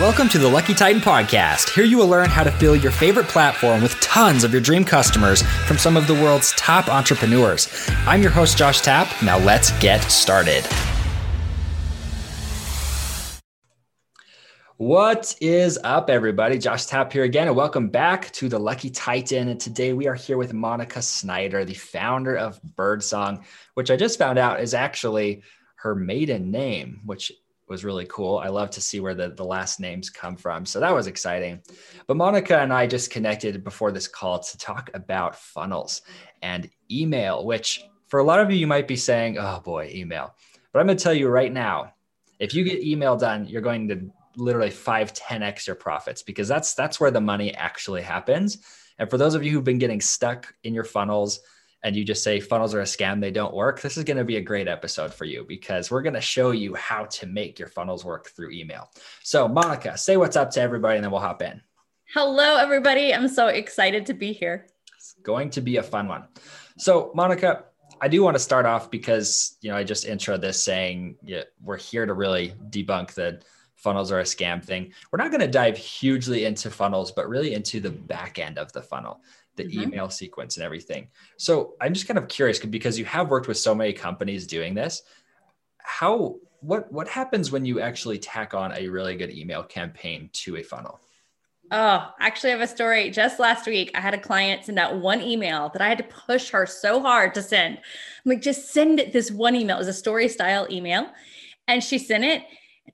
Welcome to the Lucky Titan Podcast. Here you will learn how to fill your favorite platform with tons of your dream customers from some of the world's top entrepreneurs. I'm your host, Josh Tapp. Now let's get started. What is up, everybody? Josh Tapp here again, and welcome back to the Lucky Titan. And today we are here with Monica Snyder, the founder of Birdsong, which I just found out is actually her maiden name, which was really cool. I love to see where the, the last names come from. So that was exciting. But Monica and I just connected before this call to talk about funnels and email, which for a lot of you, you might be saying, oh boy, email. But I'm going to tell you right now, if you get email done, you're going to literally 5, 10x your profits because that's that's where the money actually happens. And for those of you who've been getting stuck in your funnels, and you just say funnels are a scam, they don't work, this is going to be a great episode for you because we're going to show you how to make your funnels work through email. So, Monica, say what's up to everybody and then we'll hop in. Hello, everybody. I'm so excited to be here. It's going to be a fun one. So, Monica, I do want to start off because, you know, I just intro this saying yeah, we're here to really debunk the funnels are a scam thing. We're not going to dive hugely into funnels, but really into the back end of the funnel the mm-hmm. email sequence and everything. So I'm just kind of curious because you have worked with so many companies doing this. How what what happens when you actually tack on a really good email campaign to a funnel? Oh, actually, I have a story. Just last week, I had a client send out one email that I had to push her so hard to send. I'm like, just send it this one email. It was a story style email. And she sent it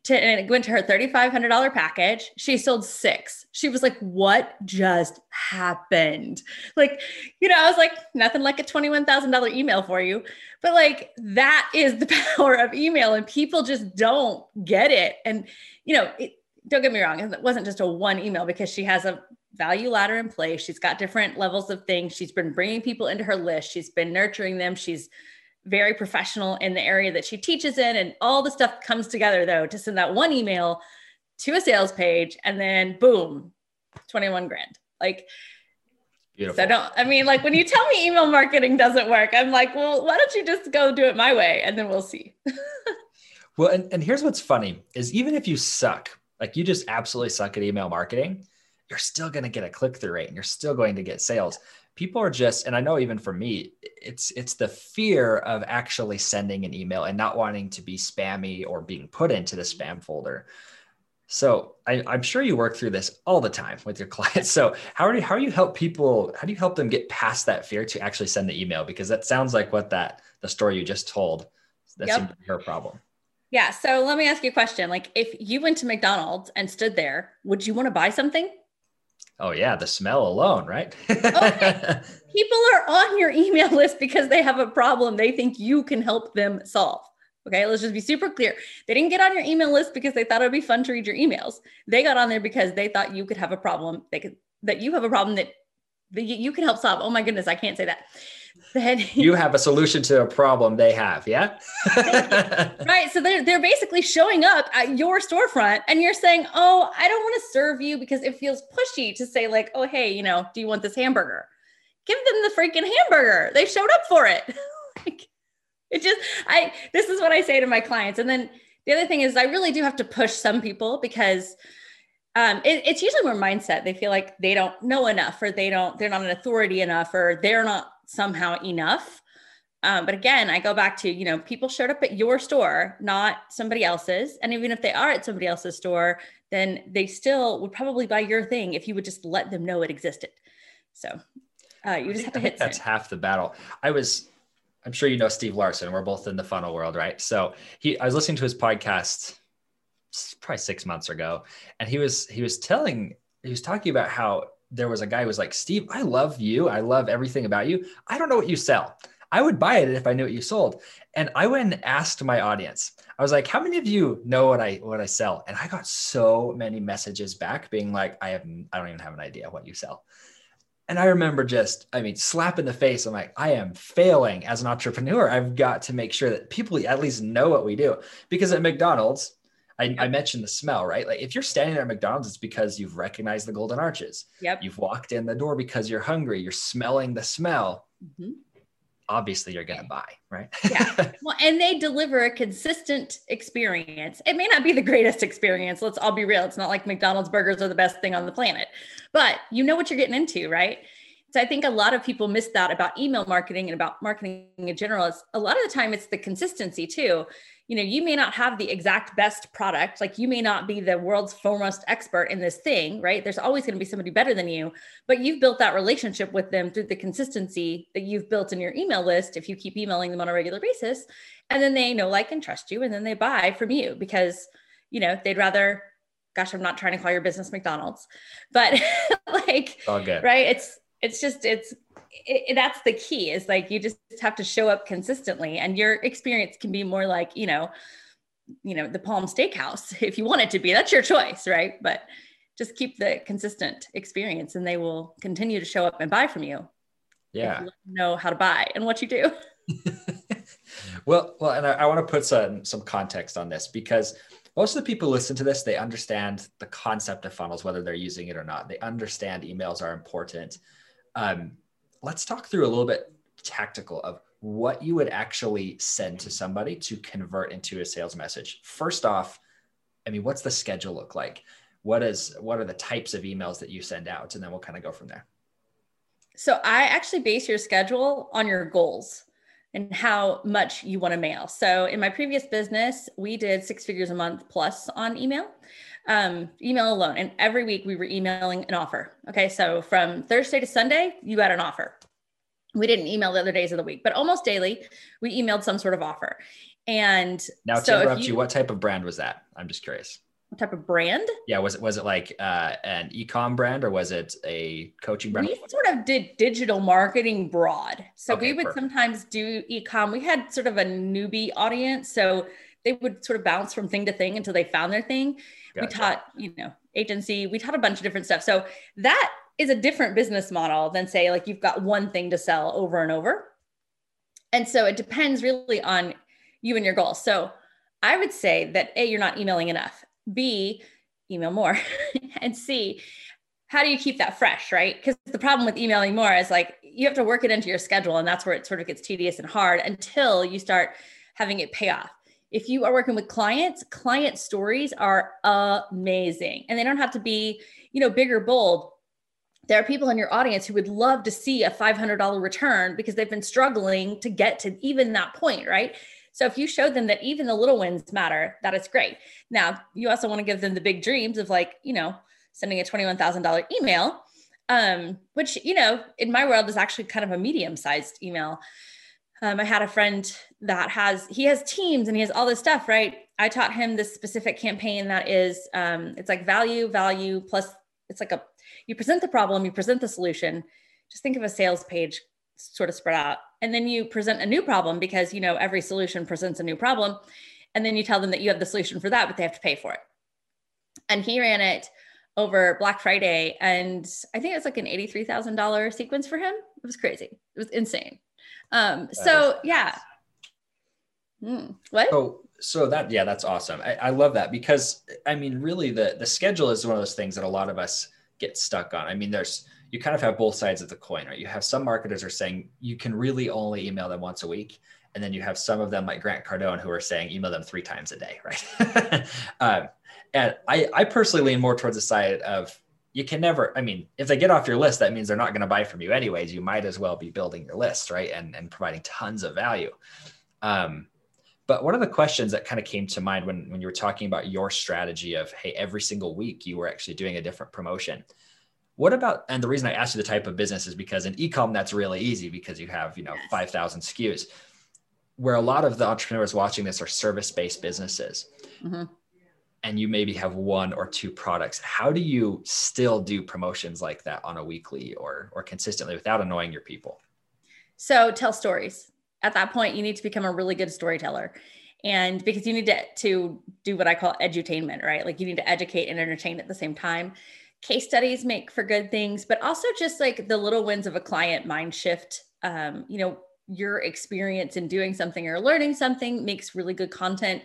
to, and it went to her $3,500 package. She sold six. She was like, What just happened? Like, you know, I was like, Nothing like a $21,000 email for you. But like, that is the power of email, and people just don't get it. And, you know, it, don't get me wrong, it wasn't just a one email because she has a value ladder in place. She's got different levels of things. She's been bringing people into her list, she's been nurturing them. She's very professional in the area that she teaches in and all the stuff comes together though to send that one email to a sales page and then boom 21 grand like Beautiful. So don't, I mean, like when you tell me email marketing doesn't work, I'm like, well, why don't you just go do it my way and then we'll see. well, and, and here's what's funny is even if you suck, like you just absolutely suck at email marketing, you're still going to get a click through rate and you're still going to get sales people are just and i know even for me it's it's the fear of actually sending an email and not wanting to be spammy or being put into the spam folder so I, am sure you work through this all the time with your clients. So how are you how do you help people? How do you help them get past that fear to actually send the email? Because that sounds like what that the story you just told that yep. to be her problem. Yeah. So let me ask you a question. Like if you went to McDonald's and stood there, would you want to buy something? Oh yeah, the smell alone, right? Oh, okay. People are on your email list because they have a problem they think you can help them solve. Okay, let's just be super clear. They didn't get on your email list because they thought it would be fun to read your emails. They got on there because they thought you could have a problem. They could that you have a problem that, that you can help solve. Oh my goodness, I can't say that then you have a solution to a problem they have yeah? Right so they're, they're basically showing up at your storefront and you're saying oh i don't want to serve you because it feels pushy to say like oh hey you know do you want this hamburger give them the freaking hamburger. They showed up for it. Like, it just i this is what i say to my clients. And then the other thing is i really do have to push some people because um, it, it's usually more mindset. They feel like they don't know enough, or they don't, they're not an authority enough, or they're not somehow enough. Um, but again, I go back to, you know, people showed up at your store, not somebody else's. And even if they are at somebody else's store, then they still would probably buy your thing if you would just let them know it existed. So uh, you just have to hit. That's soon. half the battle. I was, I'm sure you know Steve Larsen. We're both in the funnel world, right? So he, I was listening to his podcast probably six months ago, and he was he was telling he was talking about how there was a guy who was like, Steve, I love you. I love everything about you. I don't know what you sell. I would buy it if I knew what you sold. And I went and asked my audience. I was like, how many of you know what I what I sell? And I got so many messages back being like, I have I don't even have an idea what you sell. And I remember just, I mean, slap in the face. I'm like, I am failing as an entrepreneur. I've got to make sure that people at least know what we do. Because at McDonald's, I, I, mentioned the smell, right? Like if you're standing there at McDonald's, it's because you've recognized the golden arches. Yep. You've walked in the door because you're hungry. You're smelling the smell. Mm-hmm. obviously you're going to buy, right? yeah. Well, and they deliver a consistent experience. It may not be the greatest experience. Let's all be real. It's not like McDonald's burgers are the best thing on the planet, but you know what you're getting into, right? So I think a lot of people miss that about email marketing and about marketing in general. Is a lot of the time it's the consistency too. You know you may not have the exact best product like you may not be the world's foremost expert in this thing right? There's always going to be somebody better than you but you've built that relationship with them through the consistency that you've built in your email list if you keep emailing them on a regular basis. And then they know like and trust you and then they buy from you because you know they'd rather gosh i'm not trying to call your business mcdonald's but like right? It's it's just it's it, that's the key is like you just have to show up consistently and your experience can be more like you know you know the palm steakhouse if you want it to be that's your choice right? But just keep the consistent experience and they will continue to show up and buy from you yeah. you know how to buy and what you do. Well well and i, I want to put some some context on this because most of the people listen to this they understand the concept of funnels whether they're using it or not. They understand emails are important um, let's talk through a little bit tactical of what you would actually send to somebody to convert into a sales message. First off, I mean, what's the schedule look like? What is what are the types of emails that you send out? And then we'll kind of go from there. So I actually base your schedule on your goals and how much you want to mail. So in my previous business, we did six figures a month plus on email um, email alone. And every week we were emailing an offer. Okay. So from Thursday to Sunday, you got an offer. We didn't email the other days of the week, but almost daily we emailed some sort of offer. And now to so interrupt you, you, what type of brand was that? I'm just curious. What type of brand? Yeah, was it was it like uh, an ecom brand or was it a coaching brand? We sort of did digital marketing broad. So okay, we would perfect. sometimes do ecom. We had sort of a newbie audience, so they would sort of bounce from thing to thing until they found their thing. Gotcha. We taught, you know, agency, we taught a bunch of different stuff. So that is a different business model than say like you've got one thing to sell over and over. And so it depends really on you and your goals. So I would say that A, you're not emailing enough. B, email more. and C, how do you keep that fresh, right? Because the problem with emailing more is like you have to work it into your schedule, and that's where it sort of gets tedious and hard until you start having it pay off if you are working with clients, client stories are amazing. And they don't have to be, you know, big or bold. There are people in your audience who would love to see a $500 return because they've been struggling to get to even that point, right? So if you show them that even the little wins matter, that is great. Now, you also want to give them the big dreams of like, you know, sending a $21,000 email, um, which, you know, in my world is actually kind of a medium sized email. Um, I had a friend that has he has teams and he has all this stuff, right? I taught him this specific campaign that is um, it's like value, value plus it's like a you present the problem, you present the solution. Just think of a sales page sort of spread out, and then you present a new problem because you know every solution presents a new problem, and then you tell them that you have the solution for that, but they have to pay for it. And he ran it over Black Friday, and I think it's like an eighty-three thousand dollar sequence for him. It was crazy. It was insane. Um, so yeah. Mm, what? So, so that yeah, that's awesome. I, I love that because I mean, really, the the schedule is one of those things that a lot of us get stuck on. I mean, there's you kind of have both sides of the coin, right? You have some marketers are saying you can really only email them once a week. And then you have some of them like Grant Cardone who are saying email them three times a day, right? um, and I, I personally lean more towards the side of you can never i mean if they get off your list that means they're not going to buy from you anyways you might as well be building your list right and, and providing tons of value um, but one of the questions that kind of came to mind when, when you were talking about your strategy of hey every single week you were actually doing a different promotion. What about and the reason i asked you the type of business is because in ecom that's really easy because you have you know 5000 skus where a lot of the entrepreneurs watching this are service-based businesses. Mm-hmm. And you maybe have one or two products. How do you still do promotions like that on a weekly or or consistently without annoying your people? So tell stories at that point you need to become a really good storyteller. And because you need to, to do what i call edutainment right? Like you need to educate and entertain at the same time. Case studies make for good things but also just like the little wins of a client mind shift um, you know your experience in doing something or learning something makes really good content.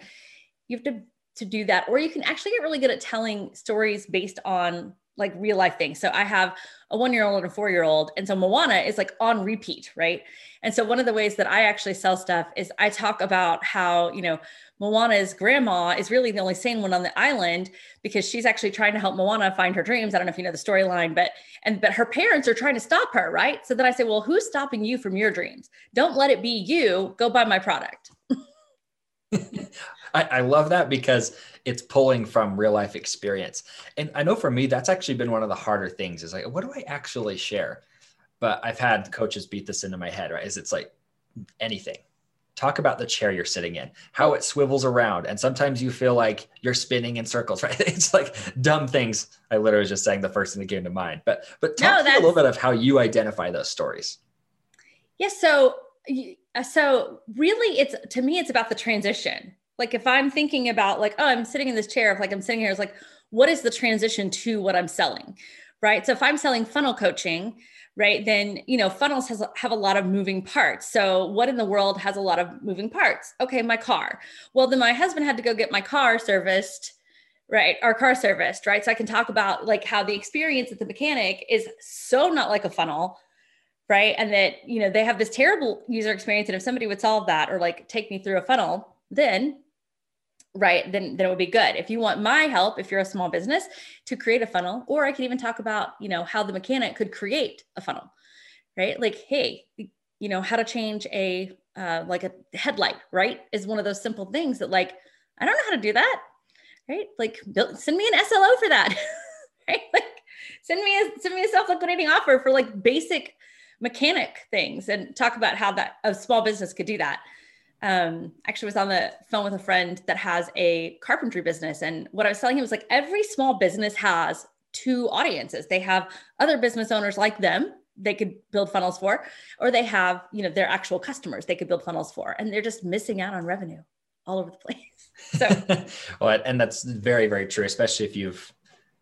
You have to to do that or you can actually get really good at telling stories based on like real life things. So I have a one year old and a four year old. And so Moana is like on repeat, right? And so one of the ways that I actually sell stuff is I talk about how, you know, Moana's grandma is really the only sane one on the island because she's actually trying to help Moana find her dreams. I don't know if you know the storyline, but and but her parents are trying to stop her, right? So then I say, well, who's stopping you from your dreams? Don't let it be you. Go buy my product. I, I love that because it's pulling from real life experience. And I know for me, that's actually been one of the harder things is like, what do I actually share? But I've had coaches beat this into my head, right? Is it's like anything. Talk about the chair you're sitting in, how it swivels around. And sometimes you feel like you're spinning in circles, right? It's like dumb things. I literally was just saying the first thing that came to mind. But but talk no, a little bit of how you identify those stories. Yeah. So uh, so really it's to me, it's about the transition like if I'm thinking about like, oh, I'm sitting in this chair, if like I'm sitting here, it's like, what is the transition to what I'm selling? Right. So if I'm selling funnel coaching, right, then you know, funnels has have a lot of moving parts. So what in the world has a lot of moving parts? Okay, my car. Well, then my husband had to go get my car serviced right our car serviced right so i can talk about like how the experience at the mechanic is so not like a funnel right and that you know they have this terrible user experience and if somebody would solve that or like take me through a funnel then right then then it would be good. If you want my help if you're a small business to create a funnel or i could even talk about you know how the mechanic could create a funnel right? Like hey you know how to change a uh, like a headlight right is one of those simple things that like i don't know how to do that right? Like build, send me an slo for that right? Like send me a send me a self-liquidating offer for like basic mechanic things and talk about how that a small business could do that um, actually was on the phone with a friend that has a carpentry business. And what I was telling him was like every small business has two audiences. They have other business owners like them they could build funnels for, or they have, you know, their actual customers they could build funnels for. And they're just missing out on revenue all over the place. So well, and that's very, very true, especially if you've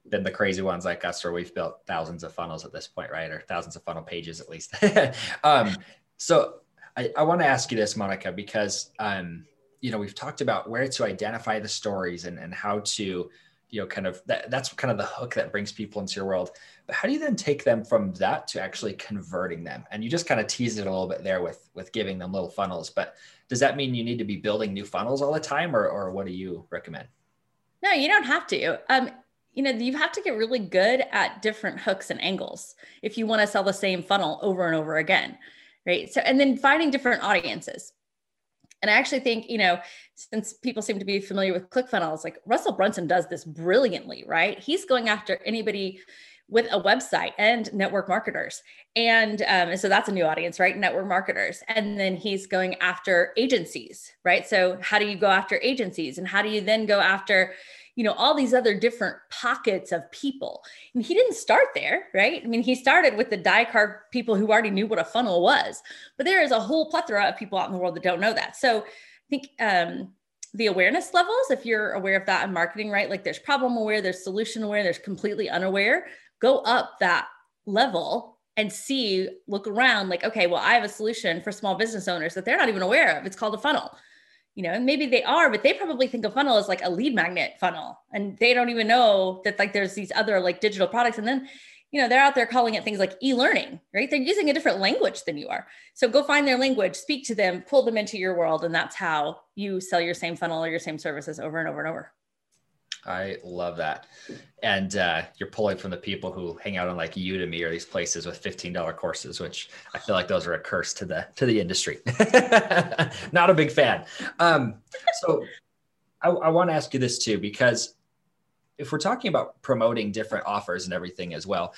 been the crazy ones like us where we've built thousands of funnels at this point, right? Or thousands of funnel pages at least. um, so I, I want to ask you this, Monica, because um, you know we've talked about where to identify the stories and, and how to you know kind of that, that's kind of the hook that brings people into your world. But how do you then take them from that to actually converting them? And you just kind of teased it a little bit there with with giving them little funnels but does that mean you need to be building new funnels all the time or, or what do you recommend? No you don't have to. Um, you know you have to get really good at different hooks and angles if you want to sell the same funnel over and over again right? So and then finding different audiences. And i actually think you know since people seem to be familiar with clickfunnels like russell brunson does this brilliantly right? He's going after anybody with a website and network marketers. And, um, and so that's a new audience right? Network marketers. And then he's going after agencies right? So how do you go after agencies? And how do you then go after you know all these other different pockets of people. And he didn't start there right? I mean he started with the die card people who already knew what a funnel was. But there is a whole plethora of people out in the world that don't know that. So i think um, the awareness levels if you're aware of that in marketing right? Like there's problem aware there's solution aware there's completely unaware. Go up that level and see look around like okay well i have a solution for small business owners that they're not even aware of. It's called a funnel you know, maybe they are, but they probably think a funnel is like a lead magnet funnel and they don't even know that like there's these other like digital products. And then, you know, they're out there calling it things like e-learning, right? They're using a different language than you are. So go find their language, speak to them, pull them into your world. And that's how you sell your same funnel or your same services over and over and over. I love that. And uh, you're pulling from the people who hang out on like Udemy or these places with $15 courses, which I feel like those are a curse to the to the industry. Not a big fan. Um, so I, I want to ask you this too, because if we're talking about promoting different offers and everything as well,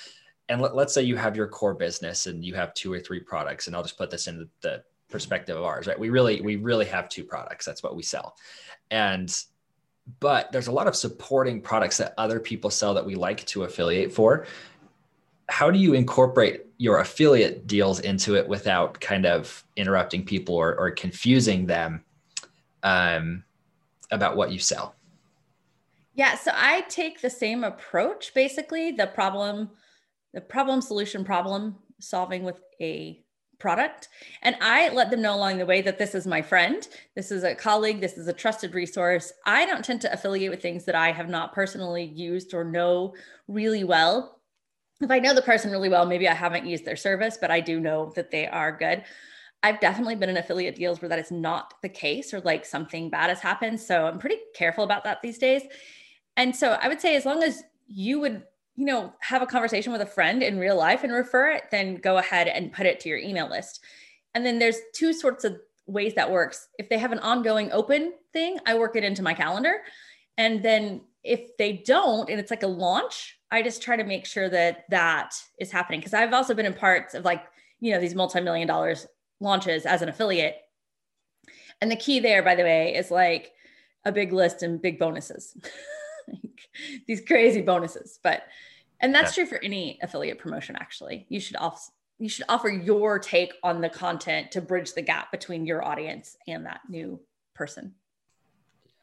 and let, us say you have your core business and you have two or three products, and I'll just put this in the perspective of ours, right? We really, we really have two products. That's what we sell. And but there's a lot of supporting products that other people sell that we like to affiliate for. How do you incorporate your affiliate deals into it without kind of interrupting people or, or confusing them um, about what you sell? Yeah, so I take the same approach basically, the problem, the problem solution problem solving with a product. And I let them know along the way that this is my friend, this is a colleague, this is a trusted resource. I don't tend to affiliate with things that I have not personally used or know really well. If I know the person really well, maybe I haven't used their service, but I do know that they are good. I've definitely been in affiliate deals where that is not the case or like something bad has happened. So I'm pretty careful about that these days. And so I would say, as long as you would you know, have a conversation with a friend in real life and refer it, then go ahead and put it to your email list. And then there's two sorts of ways that works. If they have an ongoing open thing, I work it into my calendar. And then if they don't, and it's like a launch, I just try to make sure that that is happening. Cause I've also been in parts of like, you know, these multi-million dollars launches as an affiliate. And the key there, by the way, is like a big list and big bonuses. these crazy bonuses. But and that's yeah. true for any affiliate promotion actually. You should also you should offer your take on the content to bridge the gap between your audience and that new person.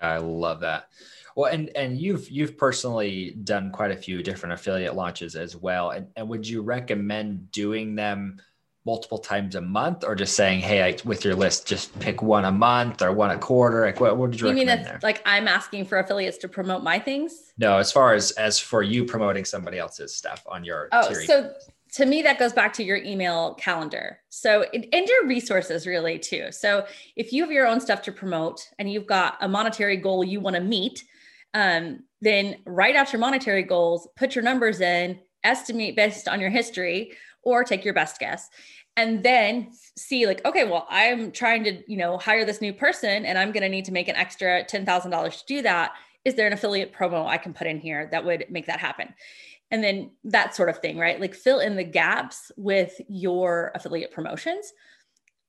I love that. Well, and and you've you've personally done quite a few different affiliate launches as well. And, and would you recommend doing them multiple times a month or just saying hey I, with your list just pick one a month or one a quarter like what, what did you, you mean that there? like i'm asking for affiliates to promote my things? No as far as as for you promoting somebody else's stuff on your oh so to me that goes back to your email calendar. So and your resources really too. So if you have your own stuff to promote and you've got a monetary goal you want to meet um, then write out your monetary goals put your numbers in estimate based on your history or take your best guess and then see like okay well i'm trying to you know hire this new person and i'm going to need to make an extra $10000 to do that. Is there an affiliate promo i can put in here that would make that happen? And then that sort of thing right? Like fill in the gaps with your affiliate promotions.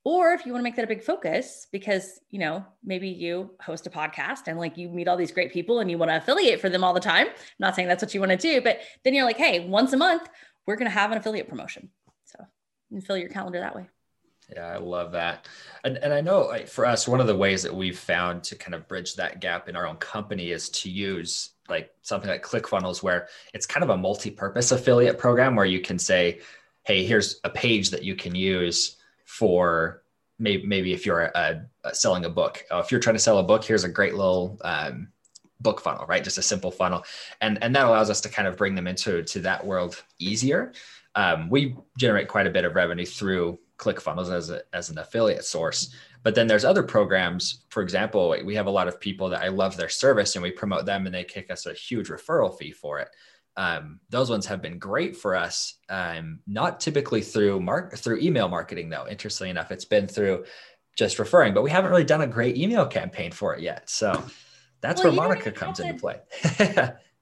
Or if you want to make that a big focus because you know maybe you host a podcast and like you meet all these great people and you want to affiliate for them all the time. I'm not saying that's what you want to do but then you're like hey once a month we're going to have an affiliate promotion. So and fill your calendar that way. Yeah, I love that. And, and I know for us, one of the ways that we've found to kind of bridge that gap in our own company is to use like something like ClickFunnels, where it's kind of a multi purpose affiliate program where you can say, hey, here's a page that you can use for maybe, maybe if you're a, a selling a book. Uh, if you're trying to sell a book, here's a great little um, book funnel, right? Just a simple funnel. And, and that allows us to kind of bring them into to that world easier. Um, we generate quite a bit of revenue through ClickFunnels as, as an affiliate source. But then there's other programs. For example, we have a lot of people that I love their service and we promote them and they kick us a huge referral fee for it. Um, those ones have been great for us. Um, not typically through mark through email marketing though. Interestingly enough, it's been through just referring, but we haven't really done a great email campaign for it yet. So that's well, where Monica comes into play.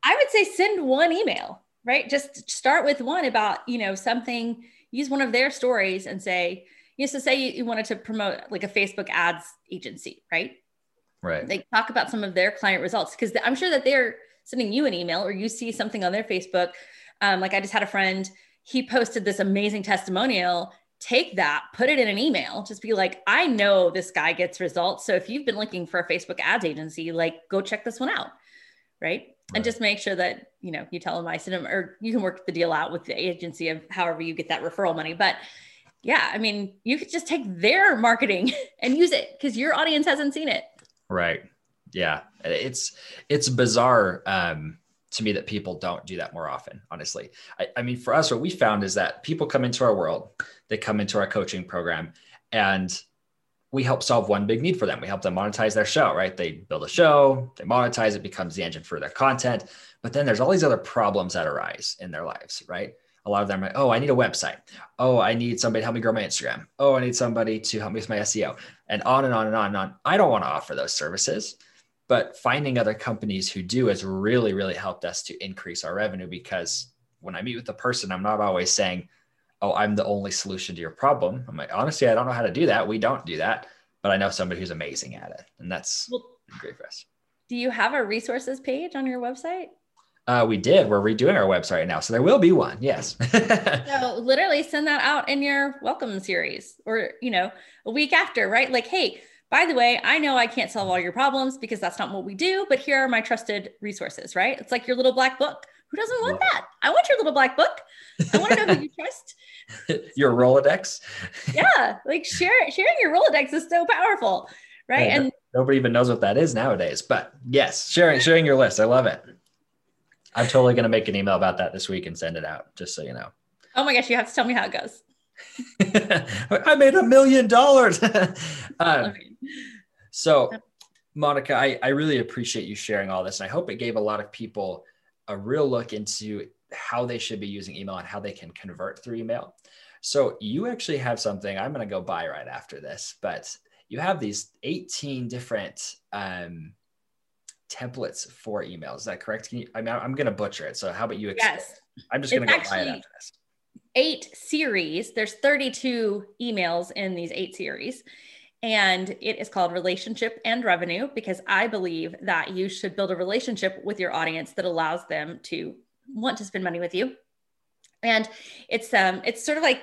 I would say send one email, right? Just start with one about, you know, something, use one of their stories and say, you know, so say you, you wanted to promote like a Facebook ads agency, right? Right. They talk about some of their client results because I'm sure that they're sending you an email or you see something on their Facebook. Um, like I just had a friend, he posted this amazing testimonial take that, put it in an email, just be like, I know this guy gets results. So if you've been looking for a Facebook ads agency, like go check this one out. Right. right. And just make sure that, you know, you tell them I send them or you can work the deal out with the agency of however you get that referral money. But yeah, I mean, you could just take their marketing and use it because your audience hasn't seen it. Right. Yeah. It's, it's bizarre. Um, to me that people don't do that more often honestly. I, I, mean for us what we found is that people come into our world they come into our coaching program and we help solve one big need for them. We help them monetize their show right? They build a show they monetize it becomes the engine for their content. But then there's all these other problems that arise in their lives right? A lot of them are like, oh i need a website. Oh i need somebody to help me grow my instagram. Oh i need somebody to help me with my seo and on and on and on and on. I don't want to offer those services but finding other companies who do has really really helped us to increase our revenue because when i meet with the person i'm not always saying oh i'm the only solution to your problem i'm like honestly i don't know how to do that we don't do that but i know somebody who's amazing at it and that's well, great for us do you have a resources page on your website uh, we did. We're redoing our website now, so there will be one. Yes. so literally send that out in your welcome series, or you know, a week after, right? Like, hey, by the way, I know I can't solve all your problems because that's not what we do, but here are my trusted resources, right? It's like your little black book. Who doesn't want that? I want your little black book. I want to know who you trust. your Rolodex. yeah, like share, sharing your Rolodex is so powerful, right? Yeah, and nobody even knows what that is nowadays. But yes, sharing sharing your list. I love it. I'm totally going to make an email about that this week and send it out, just so you know. Oh my gosh, you have to tell me how it goes. I made a million dollars. Um, so, Monica, I, I really appreciate you sharing all this. And I hope it gave a lot of people a real look into how they should be using email and how they can convert through email. So, you actually have something I'm going to go buy right after this, but you have these 18 different um, templates for emails. Is that correct? Can you, I mean, I'm going to butcher it. So, how about you? Explain? Yes. I'm just going to go buy it after this eight series. There's 32 emails in these eight series. And it is called Relationship and Revenue because I believe that you should build a relationship with your audience that allows them to want to spend money with you. And it's um it's sort of like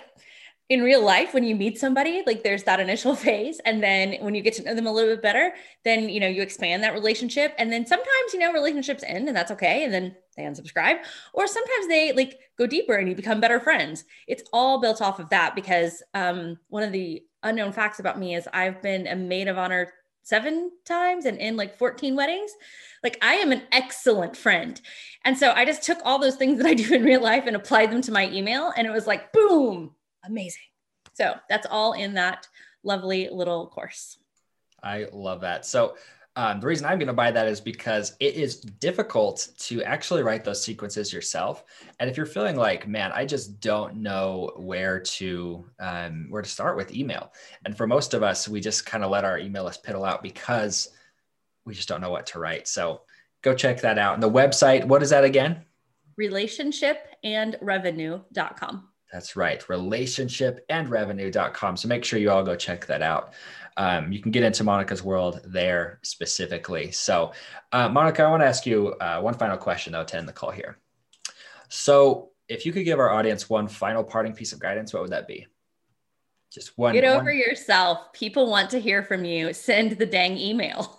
in real life when you meet somebody like there's that initial phase and then when you get to know them a little bit better then you know you expand that relationship and then sometimes you know relationships end and that's okay and then they unsubscribe or sometimes they like go deeper and you become better friends. It's all built off of that because um, one of the unknown facts about me is i've been a maid of honor seven times and in like 14 weddings. Like i am an excellent friend. And so i just took all those things that i do in real life and applied them to my email and it was like boom amazing. So that's all in that lovely little course. I love that. So um, the reason I'm going to buy that is because it is difficult to actually write those sequences yourself. And if you're feeling like, man, I just don't know where to um, where to start with email, and for most of us, we just kind of let our email list piddle out because we just don't know what to write. So go check that out. And the website, what is that again? Relationshipandrevenue.com. That's right, relationshipandrevenue.com. So make sure you all go check that out. Um, you can get into Monica's world there specifically. So, uh, Monica, I want to ask you uh, one final question, though, to end the call here. So, if you could give our audience one final parting piece of guidance, what would that be? Just one. Get over one... yourself. People want to hear from you. Send the dang email.